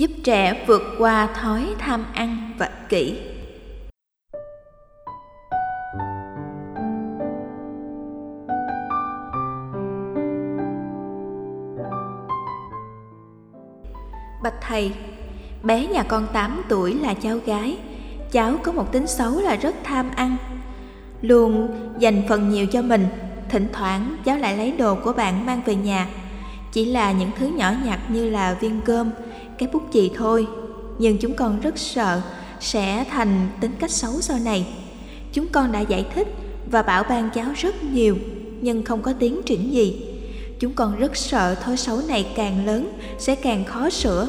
giúp trẻ vượt qua thói tham ăn và kỹ kỷ Bạch thầy, bé nhà con 8 tuổi là cháu gái, cháu có một tính xấu là rất tham ăn. Luôn dành phần nhiều cho mình, thỉnh thoảng cháu lại lấy đồ của bạn mang về nhà. Chỉ là những thứ nhỏ nhặt như là viên cơm, cái bút chì thôi. Nhưng chúng con rất sợ sẽ thành tính cách xấu sau này. Chúng con đã giải thích và bảo ban cháu rất nhiều, nhưng không có tiến triển gì Chúng con rất sợ thói xấu này càng lớn sẽ càng khó sửa.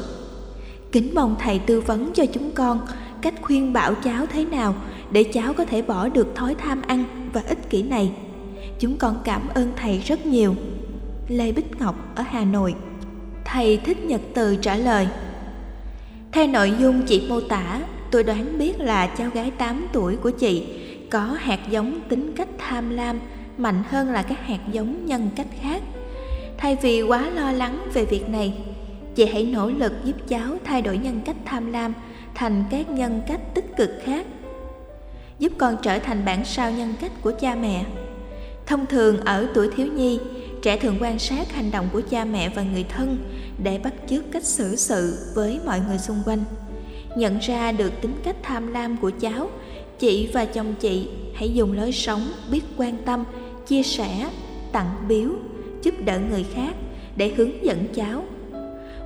Kính mong thầy tư vấn cho chúng con cách khuyên bảo cháu thế nào để cháu có thể bỏ được thói tham ăn và ích kỷ này. Chúng con cảm ơn thầy rất nhiều. Lê Bích Ngọc ở Hà Nội Thầy Thích Nhật Từ trả lời Theo nội dung chị mô tả, tôi đoán biết là cháu gái 8 tuổi của chị có hạt giống tính cách tham lam mạnh hơn là các hạt giống nhân cách khác. Thay vì quá lo lắng về việc này chị hãy nỗ lực giúp cháu thay đổi nhân cách tham lam thành các nhân cách tích cực khác giúp con trở thành bản sao nhân cách của cha mẹ. Thông thường ở tuổi thiếu nhi trẻ thường quan sát hành động của cha mẹ và người thân để bắt chước cách xử sự với mọi người xung quanh. Nhận ra được tính cách tham lam của cháu, chị và chồng chị hãy dùng lối sống biết quan tâm, chia sẻ, tặng biếu, giúp đỡ người khác để hướng dẫn cháu.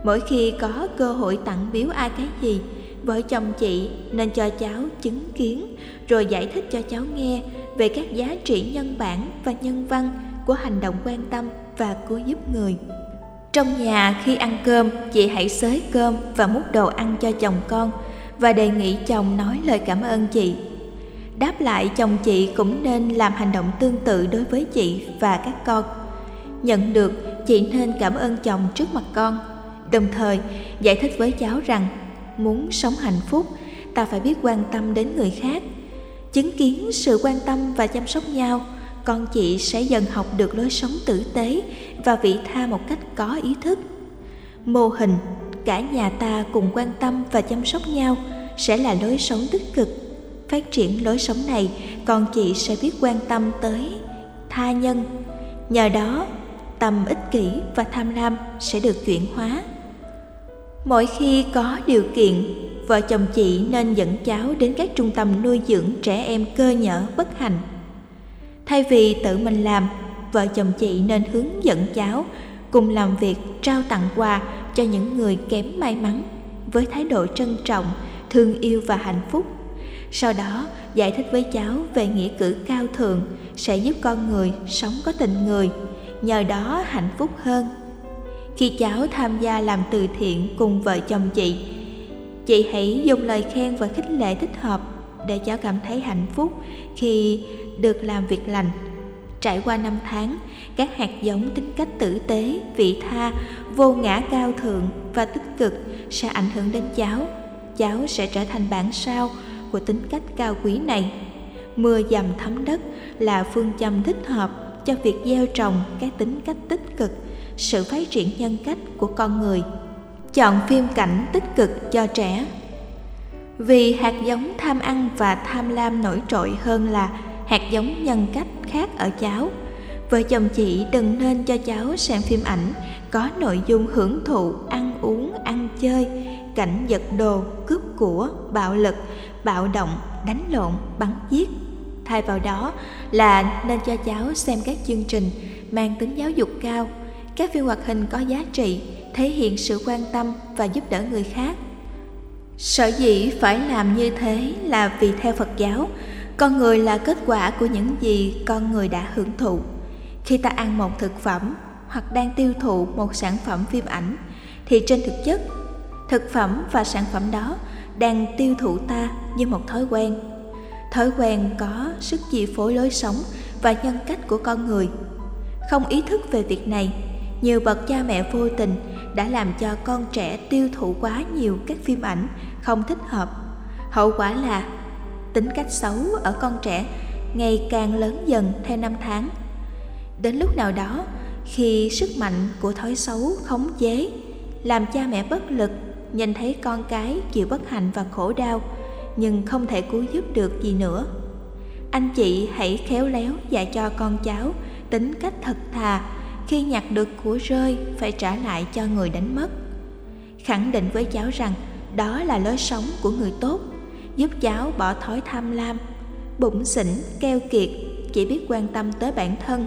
Mỗi khi có cơ hội tặng biếu ai cái gì, vợ chồng chị nên cho cháu chứng kiến rồi giải thích cho cháu nghe về các giá trị nhân bản và nhân văn của hành động quan tâm và cứu giúp người. Trong nhà, khi ăn cơm, chị hãy xới cơm và múc đồ ăn cho chồng con và đề nghị chồng nói lời cảm ơn chị. Đáp lại, chồng chị cũng nên làm hành động tương tự đối với chị và các con. Nhận được, chị nên cảm ơn chồng trước mặt con. Đồng thời, giải thích với cháu rằng, muốn sống hạnh phúc, ta phải biết quan tâm đến người khác, chứng kiến sự quan tâm và chăm sóc nhau con chị sẽ dần học được lối sống tử tế và vị tha một cách có ý thức. Mô hình, cả nhà ta cùng quan tâm và chăm sóc nhau sẽ là lối sống tích cực. Phát triển lối sống này, con chị sẽ biết quan tâm tới tha nhân. Nhờ đó tâm ích kỷ và tham lam sẽ được chuyển hóa. Mỗi khi có điều kiện, vợ chồng chị nên dẫn cháu đến các trung tâm nuôi dưỡng trẻ em cơ nhở bất hạnh thay vì tự mình làm, vợ chồng chị nên hướng dẫn cháu cùng làm việc trao tặng quà cho những người kém may mắn với thái độ trân trọng, thương yêu và hạnh phúc. Sau đó, giải thích với cháu về nghĩa cử cao thượng sẽ giúp con người sống có tình người, nhờ đó hạnh phúc hơn. Khi cháu tham gia làm từ thiện cùng vợ chồng chị chị hãy dùng lời khen và khích lệ thích hợp để cháu cảm thấy hạnh phúc khi được làm việc lành. Trải qua năm tháng, các hạt giống tính cách tử tế, vị tha, vô ngã cao thượng và tích cực sẽ ảnh hưởng đến cháu. Cháu sẽ trở thành bản sao của tính cách cao quý này. Mưa dầm thấm đất là phương châm thích hợp cho việc gieo trồng các tính cách tích cực, sự phát triển nhân cách của con người. Chọn phim cảnh tích cực cho trẻ. Vì hạt giống tham ăn và tham lam nổi trội hơn là hạt giống nhân cách khác ở cháu. Vợ chồng chị đừng nên cho cháu xem phim ảnh, có nội dung hưởng thụ, ăn uống, ăn chơi, cảnh giật đồ, cướp của, bạo lực, bạo động, đánh lộn, bắn giết. Thay vào đó là nên cho cháu xem các chương trình mang tính giáo dục cao. Các phim hoạt hình có giá trị, thể hiện sự quan tâm và giúp đỡ người khác. Sở dĩ phải làm như thế là vì theo phật giáo con người là kết quả của những gì con người đã hưởng thụ. Khi ta ăn một thực phẩm hoặc đang tiêu thụ một sản phẩm phim ảnh, thì trên thực chất, thực phẩm và sản phẩm đó đang tiêu thụ ta như một thói quen. Thói quen có sức chi phối lối sống và nhân cách của con người. Không ý thức về việc này, nhiều bậc cha mẹ vô tình đã làm cho con trẻ tiêu thụ quá nhiều các phim ảnh không thích hợp. Hậu quả là tính cách xấu ở con trẻ ngày càng lớn dần theo năm tháng. Đến lúc nào đó, khi sức mạnh của thói xấu khống chế, làm cha mẹ bất lực, nhìn thấy con cái chịu bất hạnh và khổ đau, nhưng không thể cứu giúp được gì nữa. Anh chị hãy khéo léo dạy cho con cháu tính cách thật thà, khi nhặt được của rơi phải trả lại cho người đánh mất. Khẳng định với cháu rằng đó là lối sống của người tốt giúp cháu bỏ thói tham lam bụng xỉn, keo kiệt, chỉ biết quan tâm tới bản thân.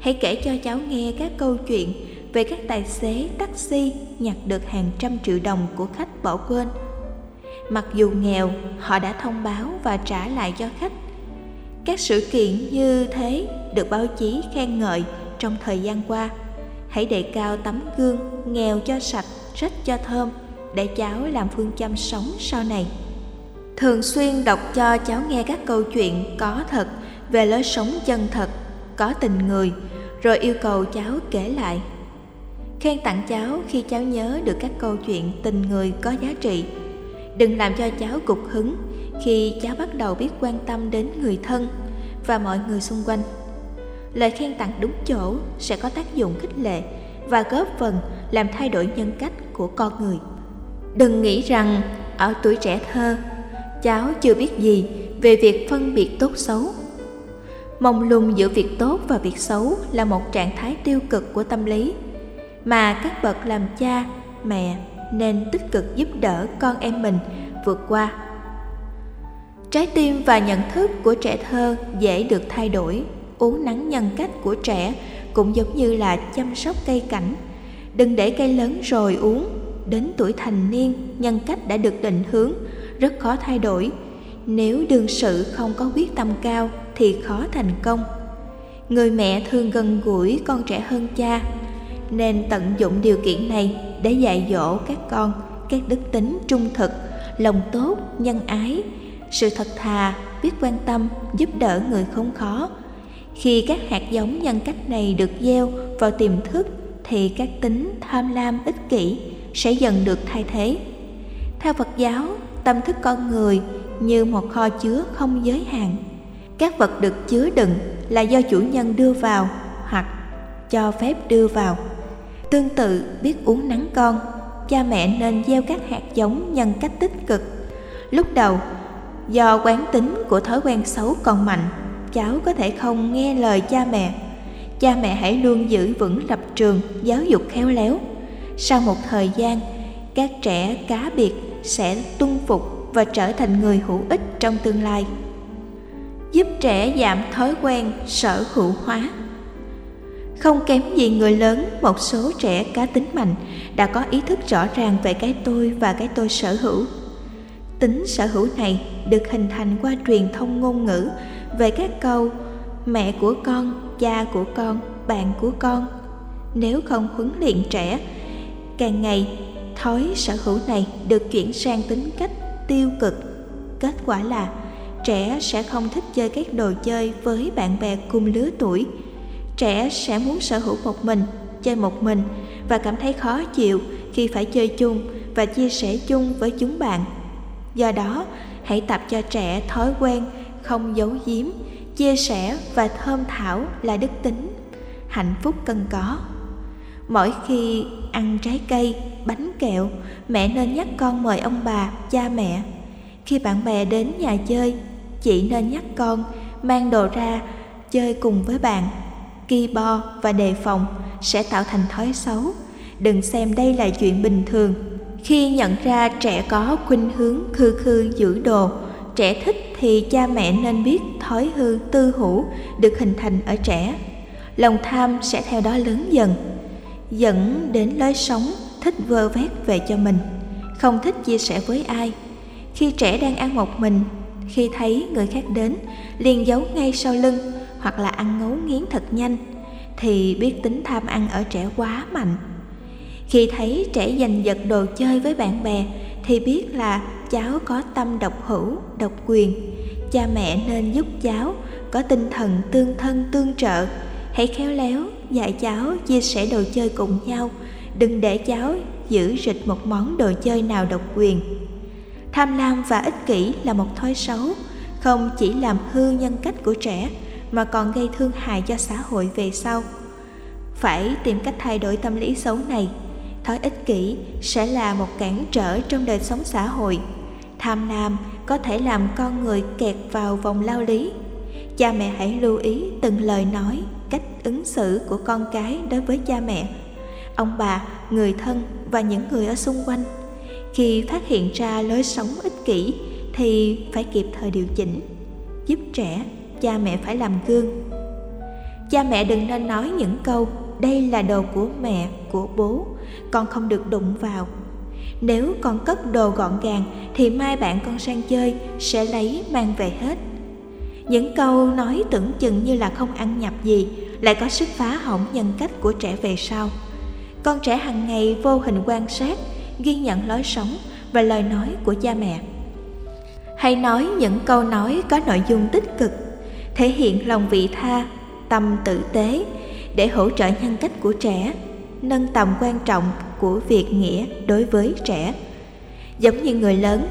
Hãy kể cho cháu nghe các câu chuyện về các tài xế, taxi nhặt được hàng trăm triệu đồng của khách bỏ quên. Mặc dù nghèo, họ đã thông báo và trả lại cho khách. Các sự kiện như thế được báo chí khen ngợi trong thời gian qua. Hãy đề cao tấm gương nghèo cho sạch, rách cho thơm để cháu làm phương châm sống sau này thường xuyên đọc cho cháu nghe các câu chuyện có thật về lối sống chân thật, có tình người, rồi yêu cầu cháu kể lại. Khen tặng cháu khi cháu nhớ được các câu chuyện tình người có giá trị. Đừng làm cho cháu cục hứng khi cháu bắt đầu biết quan tâm đến người thân và mọi người xung quanh. Lời khen tặng đúng chỗ sẽ có tác dụng khích lệ và góp phần làm thay đổi nhân cách của con người. Đừng nghĩ rằng ở tuổi trẻ thơ cháu chưa biết gì về việc phân biệt tốt xấu. Mông lung giữa việc tốt và việc xấu là một trạng thái tiêu cực của tâm lý, mà các bậc làm cha, mẹ nên tích cực giúp đỡ con em mình vượt qua. Trái tim và nhận thức của trẻ thơ dễ được thay đổi uống nắng nhân cách của trẻ cũng giống như là chăm sóc cây cảnh. Đừng để cây lớn rồi uống đến tuổi thành niên, nhân cách đã được định hướng rất khó thay đổi. Nếu đương sự không có quyết tâm cao thì khó thành công. Người mẹ thường gần gũi con trẻ hơn cha, nên tận dụng điều kiện này để dạy dỗ các con các đức tính trung thực, lòng tốt, nhân ái. Sự thật thà, biết quan tâm, giúp đỡ người khốn khó. Khi các hạt giống nhân cách này được gieo vào tiềm thức thì các tính tham lam ích kỷ sẽ dần được thay thế. Theo phật giáo tâm thức con người như một kho chứa không giới hạn. Các vật được chứa đựng là do chủ nhân đưa vào hoặc cho phép đưa vào. Tương tự, biết uống nắng con, cha mẹ nên gieo các hạt giống nhân cách tích cực. Lúc đầu, do quán tính của thói quen xấu còn mạnh, cháu có thể không nghe lời cha mẹ. Cha mẹ hãy luôn giữ vững lập trường giáo dục khéo léo. Sau một thời gian, các trẻ cá biệt sẽ tuân phục và trở thành người hữu ích trong tương lai, giúp trẻ giảm thói quen sở hữu hóa. Không kém gì người lớn, một số trẻ cá tính mạnh đã có ý thức rõ ràng về cái tôi và cái tôi sở hữu. Tính sở hữu này được hình thành qua truyền thông ngôn ngữ về các câu mẹ của con cha của con bạn của con nếu không huấn luyện trẻ, càng ngày thói sở hữu này được chuyển sang tính cách tiêu cực. Kết quả là, trẻ sẽ không thích chơi các đồ chơi với bạn bè cùng lứa tuổi. Trẻ sẽ muốn sở hữu một mình, chơi một mình và cảm thấy khó chịu khi phải chơi chung và chia sẻ chung với chúng bạn. Do đó, hãy tập cho trẻ thói quen không giấu giếm, chia sẻ và thơm thảo là đức tính. Hạnh phúc cần có. Mỗi khi ăn trái cây bánh kẹo. Mẹ nên nhắc con mời ông bà, cha mẹ. Khi bạn bè đến nhà chơi, chị nên nhắc con mang đồ ra chơi cùng với bạn. Ki bo và đề phòng sẽ tạo thành thói xấu. Đừng xem đây là chuyện bình thường. Khi nhận ra trẻ có khuynh hướng khư khư giữ đồ, trẻ thích thì cha mẹ nên biết thói hư tư hữu được hình thành ở trẻ. Lòng tham sẽ theo đó lớn dần. Dẫn đến lối sống thích vơ vét về cho mình, không thích chia sẻ với ai. Khi trẻ đang ăn một mình, khi thấy người khác đến, liền giấu ngay sau lưng hoặc là ăn ngấu nghiến thật nhanh, thì biết tính tham ăn ở trẻ quá mạnh. Khi thấy trẻ giành giật đồ chơi với bạn bè, thì biết là cháu có tâm độc hữu, độc quyền. Cha mẹ nên giúp cháu có tinh thần tương thân tương trợ, hãy khéo léo dạy cháu chia sẻ đồ chơi cùng nhau đừng để cháu giữ rịch một món đồ chơi nào độc quyền. Tham lam và ích kỷ là một thói xấu, không chỉ làm hư nhân cách của trẻ mà còn gây thương hại cho xã hội về sau. Phải tìm cách thay đổi tâm lý xấu này. Thói ích kỷ sẽ là một cản trở trong đời sống xã hội. Tham lam có thể làm con người kẹt vào vòng lao lý. Cha mẹ hãy lưu ý từng lời nói, cách ứng xử của con cái đối với cha mẹ ông bà, người thân và những người ở xung quanh. Khi phát hiện ra lối sống ích kỷ thì phải kịp thời điều chỉnh, giúp trẻ, cha mẹ phải làm gương. Cha mẹ đừng nên nói những câu, đây là đồ của mẹ, của bố, con không được đụng vào. Nếu con cất đồ gọn gàng thì mai bạn con sang chơi sẽ lấy mang về hết. Những câu nói tưởng chừng như là không ăn nhập gì lại có sức phá hỏng nhân cách của trẻ về sau con trẻ hàng ngày vô hình quan sát, ghi nhận lối sống và lời nói của cha mẹ. Hay nói những câu nói có nội dung tích cực, thể hiện lòng vị tha, tâm tử tế để hỗ trợ nhân cách của trẻ, nâng tầm quan trọng của việc nghĩa đối với trẻ. Giống như người lớn,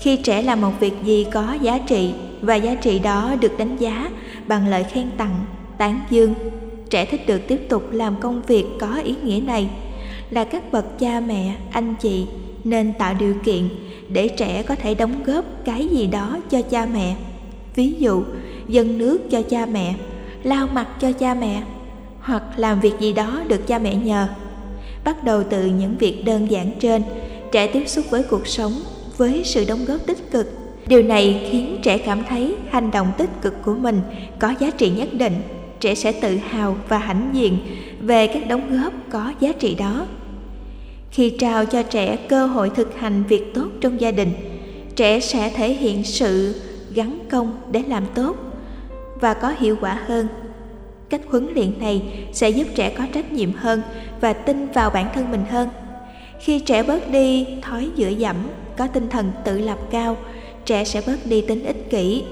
khi trẻ làm một việc gì có giá trị và giá trị đó được đánh giá bằng lời khen tặng, tán dương trẻ thích được tiếp tục làm công việc có ý nghĩa này. Là các bậc cha mẹ, anh chị nên tạo điều kiện để trẻ có thể đóng góp cái gì đó cho cha mẹ. Ví dụ, dâng nước cho cha mẹ, lau mặt cho cha mẹ, hoặc làm việc gì đó được cha mẹ nhờ. Bắt đầu từ những việc đơn giản trên, trẻ tiếp xúc với cuộc sống với sự đóng góp tích cực. Điều này khiến trẻ cảm thấy hành động tích cực của mình có giá trị nhất định trẻ sẽ tự hào và hãnh diện về các đóng góp có giá trị đó. Khi trao cho trẻ cơ hội thực hành việc tốt trong gia đình, trẻ sẽ thể hiện sự gắn công để làm tốt và có hiệu quả hơn. Cách huấn luyện này sẽ giúp trẻ có trách nhiệm hơn và tin vào bản thân mình hơn. Khi trẻ bớt đi thói dựa dẫm, có tinh thần tự lập cao, trẻ sẽ bớt đi tính ích kỷ,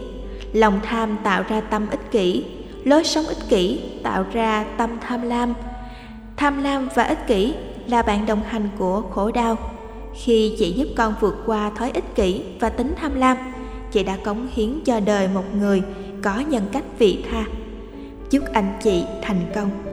lòng tham tạo ra tâm ích kỷ lối sống ích kỷ tạo ra tâm tham lam. Tham lam và ích kỷ là bạn đồng hành của khổ đau. Khi chị giúp con vượt qua thói ích kỷ và tính tham lam, chị đã cống hiến cho đời một người có nhân cách vị tha. Chúc anh chị thành công.